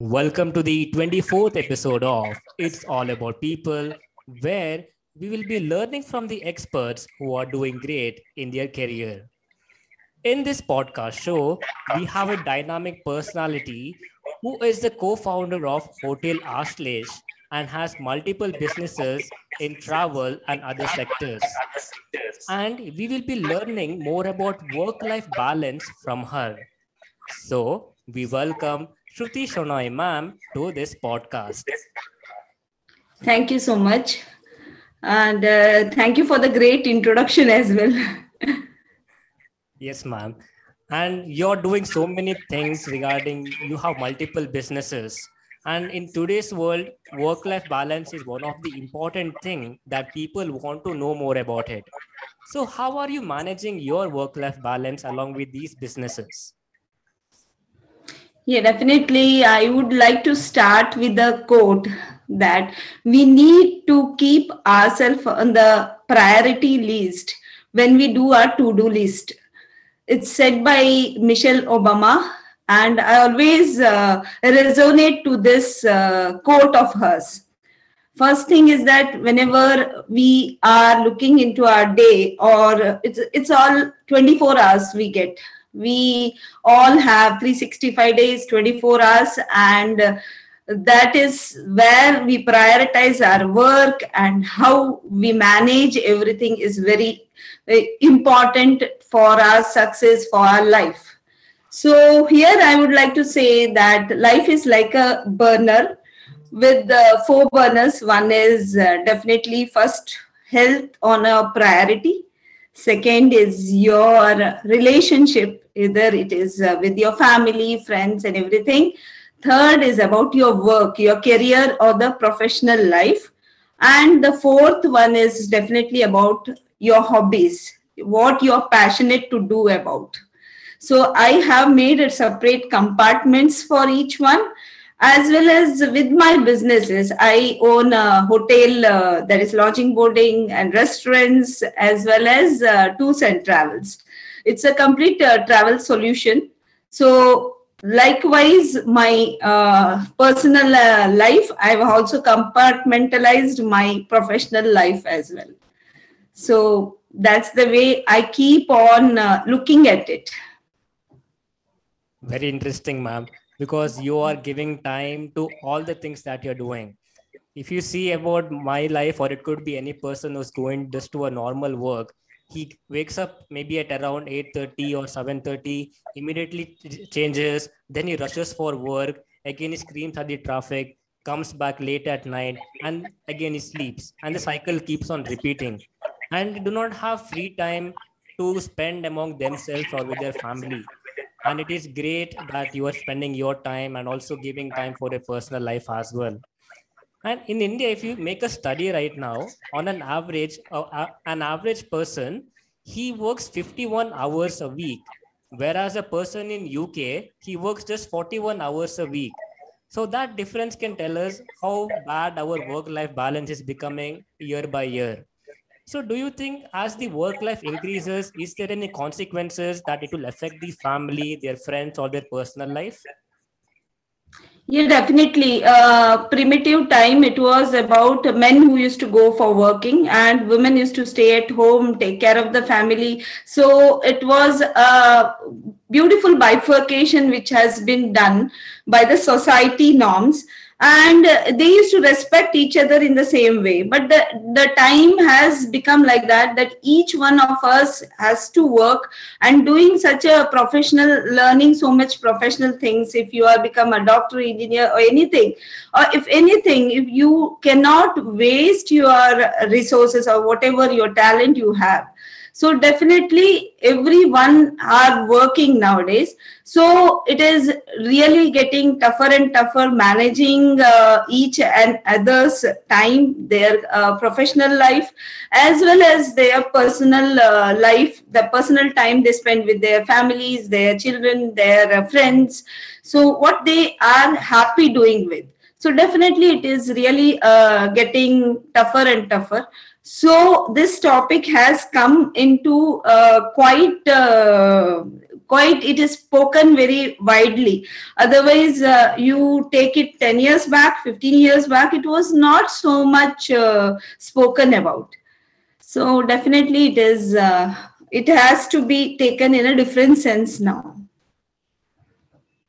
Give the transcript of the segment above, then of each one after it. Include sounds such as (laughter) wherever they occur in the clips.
Welcome to the 24th episode of It's All About People, where we will be learning from the experts who are doing great in their career. In this podcast show, we have a dynamic personality who is the co founder of Hotel Ashlesh and has multiple businesses in travel and other sectors. And we will be learning more about work life balance from her. So, we welcome Shruti Shenoy ma'am to this podcast. Thank you so much. And uh, thank you for the great introduction as well. yes, ma'am. And you're doing so many things regarding you have multiple businesses. And in today's world, work-life balance is one of the important thing that people want to know more about it. So how are you managing your work-life balance along with these businesses? Yeah, definitely. I would like to start with the quote that we need to keep ourselves on the priority list when we do our to do list. It's said by Michelle Obama, and I always uh, resonate to this uh, quote of hers. First thing is that whenever we are looking into our day, or it's it's all 24 hours we get we all have 365 days 24 hours and uh, that is where we prioritize our work and how we manage everything is very, very important for our success for our life. So here i would like to say that life is like a burner with the four burners. One is uh, definitely first health on a priority. Second is your relationship either it is uh, with your family friends and everything. Third is about your work your career or the professional life. And the fourth one is definitely about your hobbies what you're passionate to do about. So i have made a separate compartments for each one. As well as with my businesses i own a hotel uh, that is lodging boarding and restaurants as well as uh, tours and travels it's a complete uh, travel solution. So likewise my uh, personal uh, life i've also compartmentalized my professional life as well. So that's the way i keep on uh, looking at it. Very interesting ma'am because you are giving time to all the things that you're doing. If you see about my life or it could be any person who's going just to a normal work he wakes up maybe at around 8.30 or 7.30 immediately changes then he rushes for work again he screams at the traffic comes back late at night and again he sleeps and the cycle keeps on repeating. And do not have free time to spend among themselves or with their family. And it is great that you are spending your time and also giving time for a personal life as well and in india if you make a study right now on an average uh, an average person he works 51 hours a week whereas a person in uk he works just 41 hours a week so that difference can tell us how bad our work life balance is becoming year by year so, do you think as the work life increases, is there any consequences that it will affect the family, their friends, or their personal life? Yeah, definitely. Uh, primitive time, it was about men who used to go for working and women used to stay at home, take care of the family. So it was a beautiful bifurcation which has been done by the society norms and they used to respect each other in the same way. But the, the time has become like that that each one of us has to work and doing such a professional learning so much professional things. If you are become a doctor engineer or anything or if anything if you cannot waste your resources or whatever your talent you have so definitely everyone are working nowadays. So it is really getting tougher and tougher managing uh, each and other's time their uh, professional life as well as their personal uh, life the personal time they spend with their families their children their uh, friends. So what they are happy doing with. So definitely it is really uh, getting tougher and tougher so this topic has come into uh, quite uh, quite it is spoken very widely. Otherwise uh, you take it 10 years back 15 years back it was not so much uh, spoken about. So definitely it is uh, it has to be taken in a different sense now.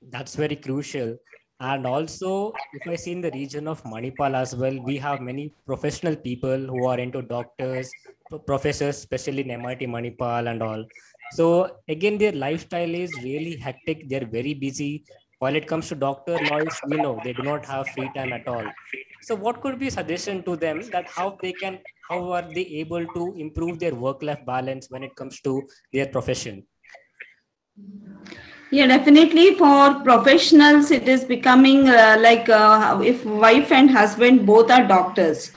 That's very crucial and also if i see in the region of manipal as well we have many professional people who are into doctors professors especially in mit manipal and all. So again their lifestyle is really hectic. They're very busy. While it comes to doctor noise we know they do not have free time at all. So what could be a suggestion to them that how they can how are they able to improve their work life balance when it comes to their profession yeah, definitely for professionals, it is becoming uh, like uh, if wife and husband both are doctors.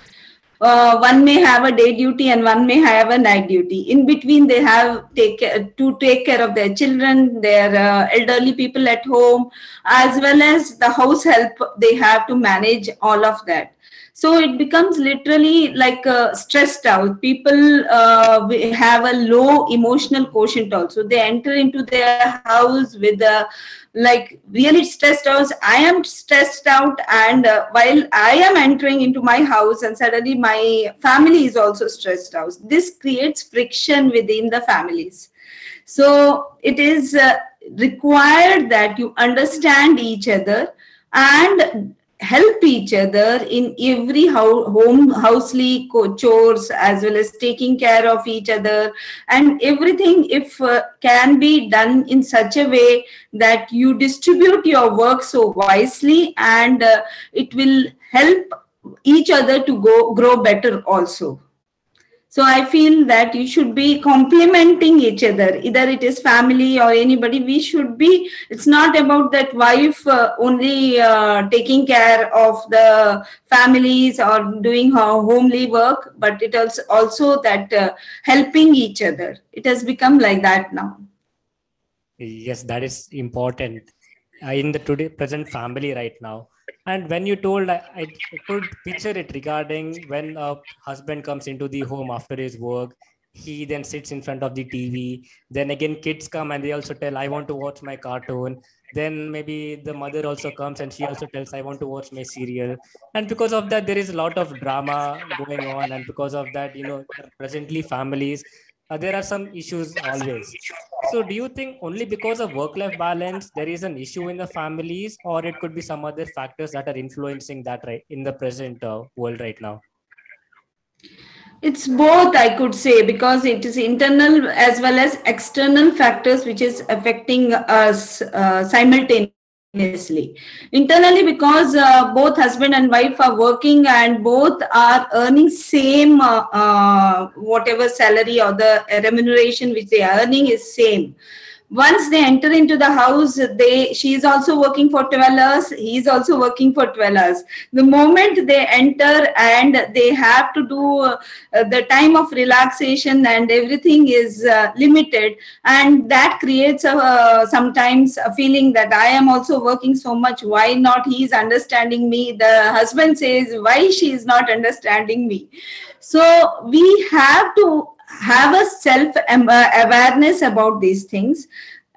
Uh, one may have a day duty and one may have a night duty. In between, they have take to take care of their children, their uh, elderly people at home, as well as the house help. They have to manage all of that so it becomes literally like uh, stressed out. People uh, have a low emotional quotient also. They enter into their house with a like really stressed out. I am stressed out and uh, while i am entering into my house and suddenly my family is also stressed out. This creates friction within the families. So it is uh, required that you understand each other and help each other in every home housely chores as well as taking care of each other. And everything if uh, can be done in such a way that you distribute your work so wisely and uh, it will help each other to go grow better also so I feel that you should be complementing each other. Either it is family or anybody. We should be. It's not about that wife uh, only uh, taking care of the families or doing her homely work, but it also also that uh, helping each other. It has become like that now. Yes, that is important uh, in the today present family right now and when you told I, I, could picture it regarding when a husband comes into the home after his work he then sits in front of the tv then again kids come and they also tell i want to watch my cartoon. Then maybe the mother also comes and she also tells i want to watch my serial. And because of that there is a lot of drama going on and because of that you know presently families uh, there are some issues always. So, do you think only because of work life balance there is an issue in the families, or it could be some other factors that are influencing that right in the present uh, world right now? It's both, I could say, because it is internal as well as external factors which is affecting us uh, simultaneously simultaneously. Internally because uh, both husband and wife are working and both are earning same uh, uh, whatever salary or the remuneration which they are earning is same once they enter into the house they she is also working for 12 hours he is also working for 12 hours. The moment they enter and they have to do uh, the time of relaxation and everything is uh, limited and that creates a, uh, sometimes a feeling that i am also working so much why not he is understanding me? The husband says why she is not understanding me? So we have to have a self awareness about these things.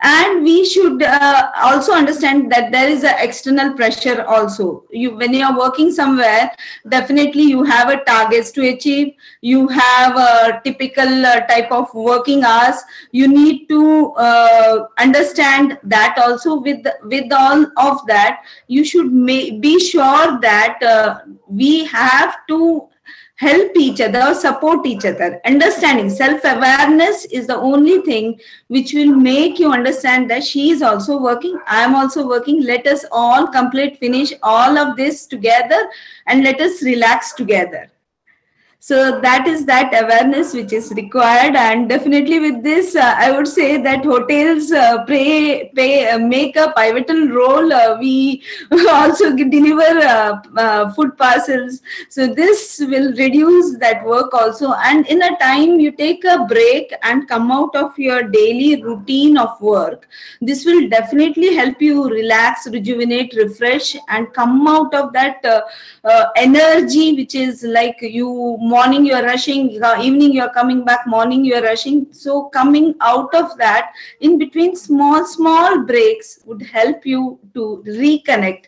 And we should uh, also understand that there is an external pressure also. You when you are working somewhere definitely you have a targets to achieve. You have a typical uh, type of working hours. You need to uh, understand that also. With with all of that you should be sure that uh, we have to help each other, support each other. Understanding self awareness is the only thing which will make you understand that she is also working, I am also working. Let us all complete, finish all of this together and let us relax together so that is that awareness which is required and definitely with this uh, i would say that hotels uh, pay, pay uh, make a pivotal role. Uh, we (laughs) also deliver uh, uh, food parcels. So this will reduce that work also. And in a time you take a break and come out of your daily routine of work this will definitely help you relax rejuvenate refresh and come out of that energy which is like you morning you are rushing uh, evening you are coming back morning you are rushing. So coming out of that in between small small breaks would help you to reconnect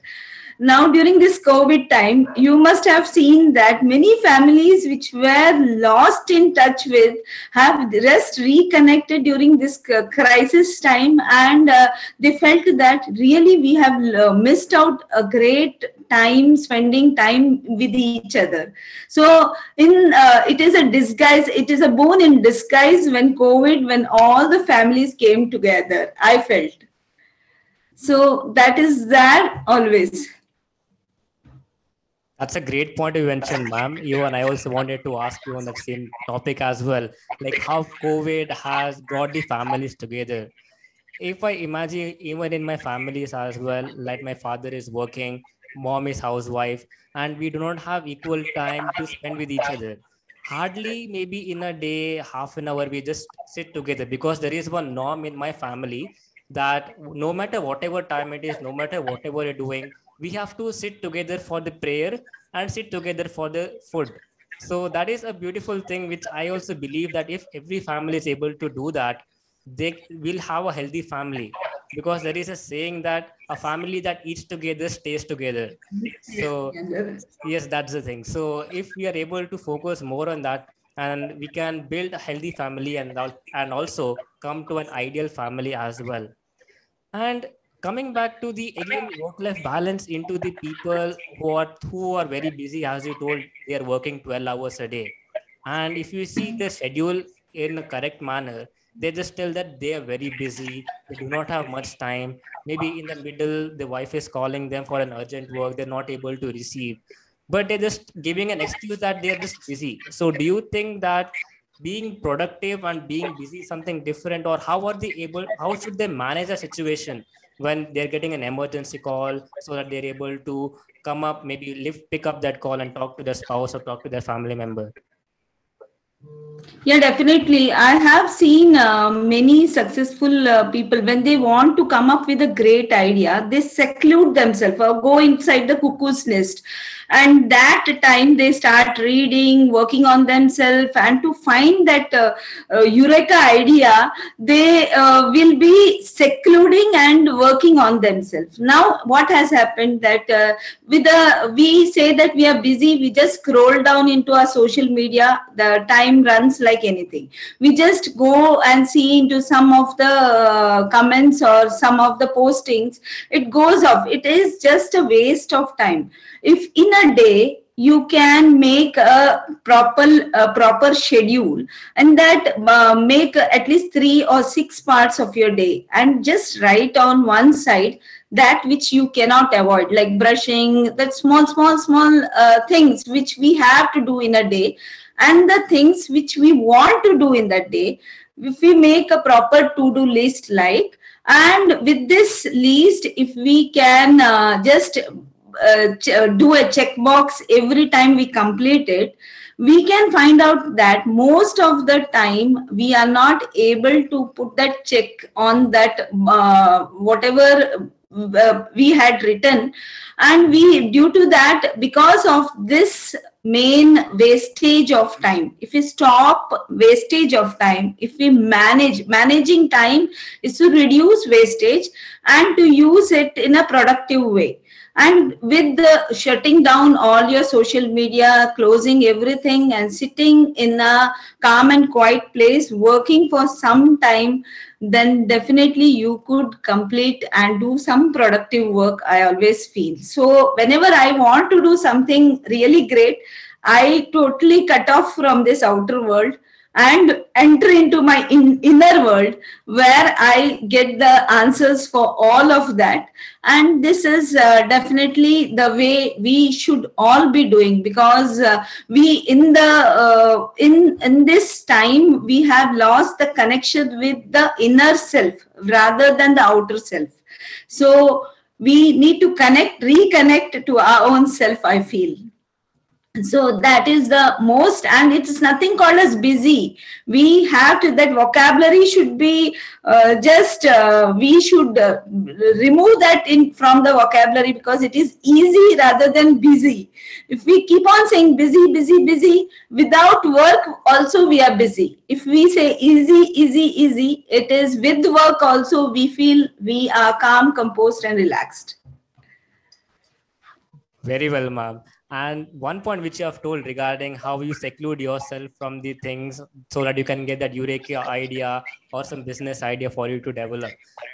now during this covid time you must have seen that many families which were lost in touch with have just reconnected during this crisis time and uh, they felt that really we have uh, missed out a great time spending time with each other. So in uh, it is a disguise it is a bone in disguise when covid when all the families came together i felt. So that is there always that's a great point you mentioned, ma'am. You and I also wanted to ask you on that same topic as well, like how COVID has brought the families together. If I imagine even in my families as well, like my father is working, mom is housewife, and we do not have equal time to spend with each other. Hardly maybe in a day, half an hour, we just sit together because there is one norm in my family that no matter whatever time it is, no matter whatever you're doing, we have to sit together for the prayer and sit together for the food. So that is a beautiful thing which i also believe that if every family is able to do that they will have a healthy family. Because there is a saying that a family that eats together stays together. So yes that's the thing. So if we are able to focus more on that and we can build a healthy family and and also come to an ideal family as well. And coming back to the again work-life balance into the people who are who are very busy, as you told, they are working 12 hours a day. And if you see the schedule in a correct manner, they just tell that they are very busy, they do not have much time. Maybe in the middle, the wife is calling them for an urgent work, they're not able to receive. But they're just giving an excuse that they're just busy. So do you think that being productive and being busy something different or how are they able how should they manage a situation when they're getting an emergency call so that they're able to come up maybe lift pick up that call and talk to their spouse or talk to their family member yeah definitely. I have seen uh, many successful uh, people when they want to come up with a great idea they seclude themselves or go inside the cuckoo's nest. And that time they start reading working on themselves and to find that uh, uh, eureka idea they uh, will be secluding and working on themselves. Now what has happened that uh, with the we say that we are busy we just scroll down into our social media the time runs like anything. We just go and see into some of the uh, comments or some of the postings. It goes off. It is just a waste of time. If in a day you can make a proper a proper schedule and that uh, make at least three or six parts of your day and just write on one side that which you cannot avoid like brushing that small small small uh, things which we have to do in a day and the things which we want to do in that day if we make a proper to do list like and with this list if we can uh, just uh, uh, do a checkbox every time we complete it, we can find out that most of the time we are not able to put that check on that uh, whatever uh, we had written. And we due to that because of this main wastage of time. If we stop wastage of time if we manage managing time is to reduce wastage and to use it in a productive way. And with the shutting down all your social media closing everything and sitting in a calm and quiet place working for some time then definitely you could complete and do some productive work i always feel. So whenever i want to do something really great i totally cut off from this outer world and enter into my in, inner world where I get the answers for all of that. And this is uh, definitely the way we should all be doing because uh, we in the uh, in in this time we have lost the connection with the inner self rather than the outer self. So we need to connect, reconnect to our own self. I feel so that is the most and it's nothing called as busy. We have to that vocabulary should be uh, just uh, we should uh, remove that in from the vocabulary because it is easy rather than busy. If we keep on saying busy busy busy without work also we are busy. If we say easy easy easy it is with work also we feel we are calm composed and relaxed. Very well ma'am and one point which you have told regarding how you seclude yourself from the things so that you can get that eureka idea or some business idea for you to develop.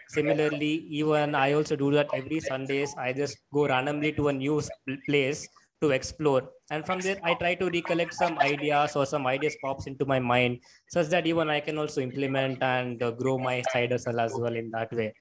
Similarly even i also do that every sundays. I just go randomly to a new place to explore. And from there i try to recollect some ideas or some ideas pops into my mind such that even i can also implement and uh, grow my side hustle as well in that way.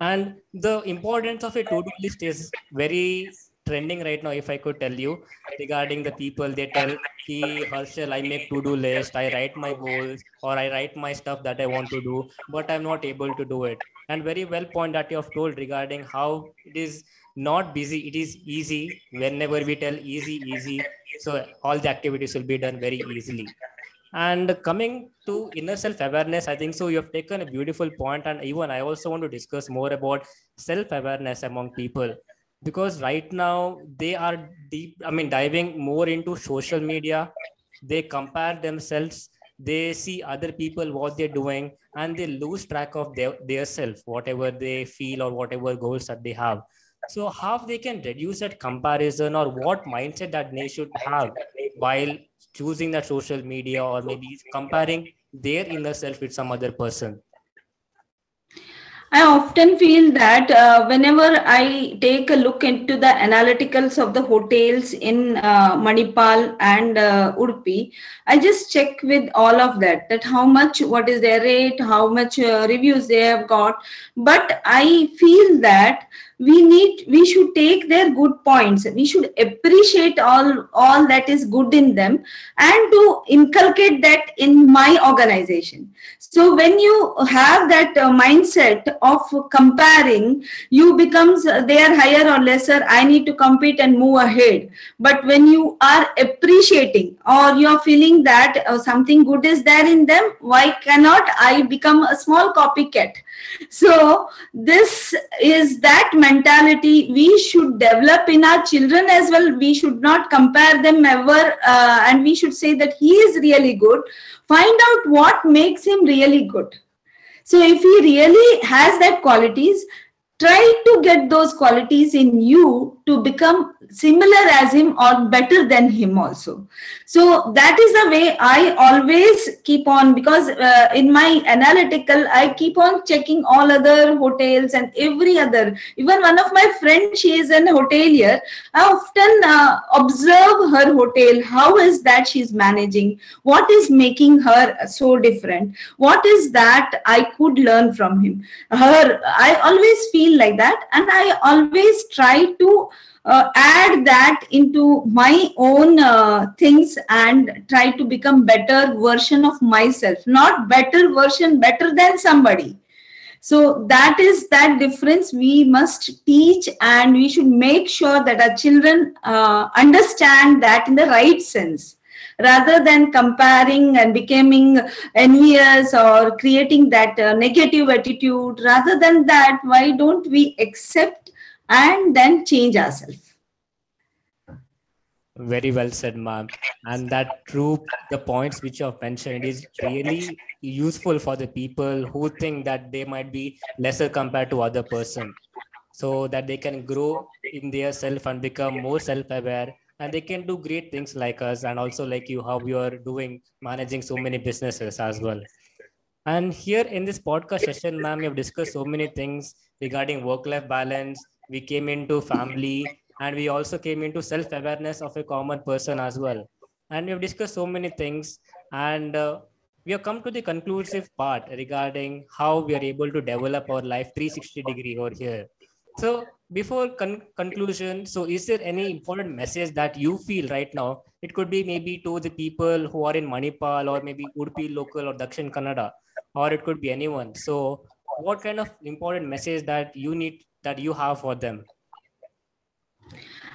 And the importance of a to-do list is very trending right now if i could tell you regarding the people they tell he Harshal, i make to-do list. I write my goals or i write my stuff that i want to do but i'm not able to do it. And very well point that you have told regarding how it is not busy it is easy. Whenever we tell easy easy so all the activities will be done very easily. And coming to inner self awareness i think so you have taken a beautiful point and even i also want to discuss more about self awareness among people because right now they are deep i mean diving more into social media. They compare themselves. They see other people what they're doing and they lose track of their, their self whatever they feel or whatever goals that they have. So how they can reduce that comparison or what mindset that they should have while choosing that social media or maybe comparing their inner self with some other person I often feel that uh, whenever I take a look into the analyticals of the hotels in uh, Manipal and uh, Udupi, I just check with all of that, that how much, what is their rate, how much uh, reviews they have got. But I feel that we need we should take their good points. We should appreciate all all that is good in them and to inculcate that in my organization. So when you have that uh, mindset of comparing you becomes uh, they are higher or lesser i need to compete and move ahead. But when you are appreciating or you are feeling that uh, something good is there in them why cannot i become a small copycat? So this is that mentality we should develop in our children as well. We should not compare them ever uh, and we should say that he is really good. Find out what makes him really good. So if he really has that qualities try to get those qualities in you to become similar as him or better than him also. So that is the way i always keep on because uh, in my analytical i keep on checking all other hotels and every other. Even one of my friends she is an hotelier. I often uh, observe her hotel. How is that she's managing? What is making her so different? What is that i could learn from him? Her i always feel like that and i always try to uh, add that into my own uh, things and try to become better version of myself. Not better version better than somebody. So that is that difference we must teach and we should make sure that our children uh, understand that in the right sense. Rather than comparing and becoming envious or creating that uh, negative attitude rather than that why don't we accept and then change ourselves. Very well said ma'am. And that true the points which you have mentioned is really useful for the people who think that they might be lesser compared to other person so that they can grow in their self and become more self-aware and they can do great things like us and also like you how you are doing managing so many businesses as well and here in this podcast session ma'am we have discussed so many things regarding work-life balance. We came into family and we also came into self-awareness of a common person as well. And we have discussed so many things. And uh, we have come to the conclusive part regarding how we are able to develop our life 360 degree over here. So before con- conclusion so is there any important message that you feel right now? It could be maybe to the people who are in manipal or maybe udupi local or dakshin kannada or it could be anyone so what kind of important message that you need that you have for them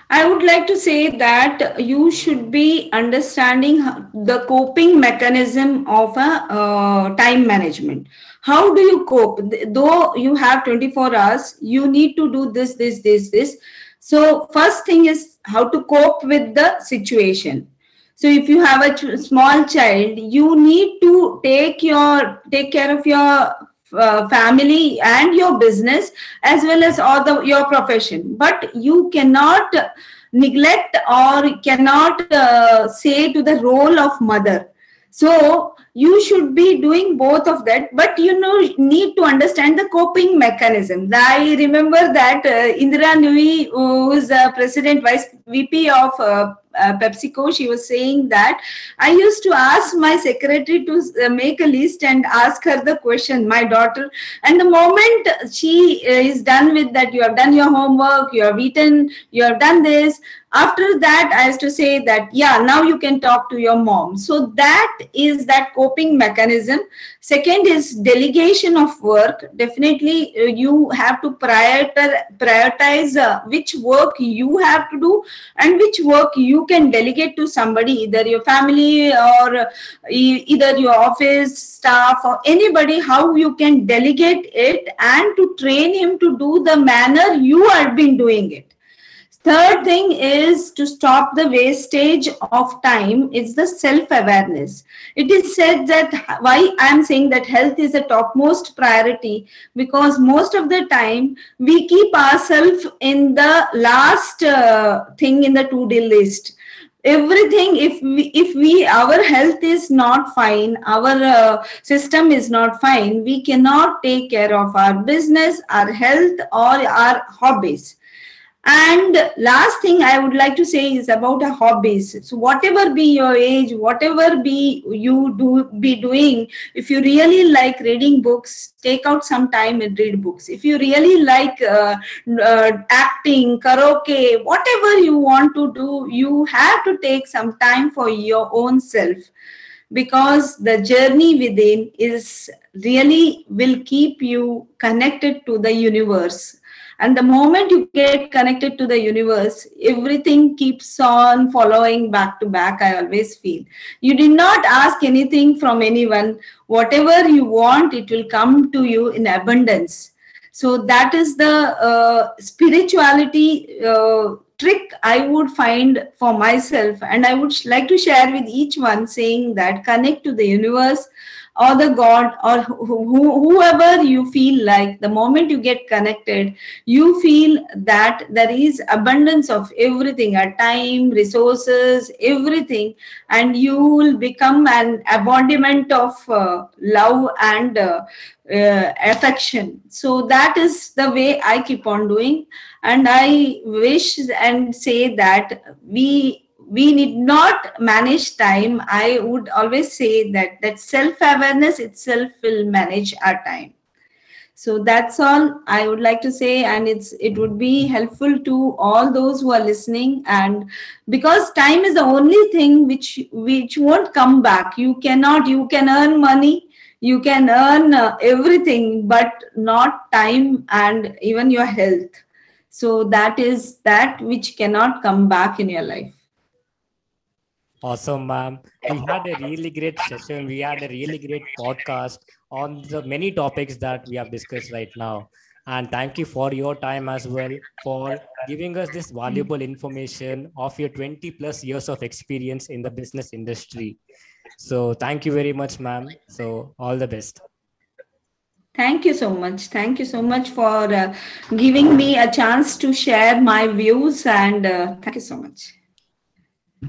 I would like to say that you should be understanding the coping mechanism of a uh, time management. How do you cope? Though you have 24 hours, you need to do this, this, this, this. So first thing is how to cope with the situation. So if you have a small child, you need to take your take care of your uh, family and your business as well as all the your profession. But you cannot neglect or cannot uh, say to the role of mother. So you should be doing both of that. But you know need to understand the coping mechanism. I remember that uh, indira Nooyi who is the president vice vp of uh, PepsiCo, she was saying that I used to ask my secretary to uh, make a list and ask her the question, my daughter. And the moment she uh, is done with that, you have done your homework, you have eaten, you have done this. After that, I used to say that, yeah, now you can talk to your mom. So that is that coping mechanism. Second is delegation of work. Definitely, uh, you have to prioritize, uh, which work you have to do and which work you can delegate to somebody either your family or either your office staff or anybody how you can delegate it and to train him to do the manner you have been doing it third thing is to stop the wastage of time. Is the self awareness it is said that why i am saying that health is a topmost priority because most of the time we keep ourselves in the last uh, thing in the to do list. Everything if we if we our health is not fine our uh, system is not fine we cannot take care of our business our health or our hobbies and last thing I would like to say is about a hobbies. So whatever be your age, whatever be you do be doing, if you really like reading books, take out some time and read books. If you really like uh, uh, acting, karaoke, whatever you want to do, you have to take some time for your own self because the journey within is really will keep you connected to the universe and the moment you get connected to the universe everything keeps on following back to back i always feel. You did not ask anything from anyone. Whatever you want it will come to you in abundance. So that is the uh, spirituality uh, trick i would find for myself. And i would like to share with each one saying that connect to the universe or the god or whoever you feel like the moment you get connected you feel that there is abundance of everything a time resources everything and you will become an embodiment of uh, love and uh, uh, affection. So that is the way i keep on doing. And i wish and say that we we need not manage time. I would always say that that self awareness itself will manage our time. So that's all i would like to say and it's it would be helpful to all those who are listening and because time is the only thing which which won't come back. You cannot you can earn money you can earn uh, everything but not time and even your health. So that is that which cannot come back in your life Awesome, ma'am. We had a really great session. We had a really great podcast on the many topics that we have discussed right now. And thank you for your time as well for giving us this valuable information of your 20 plus years of experience in the business industry. So thank you very much, ma'am. So all the best. Thank you so much. Thank you so much for uh, giving me a chance to share my views and uh, thank you so much.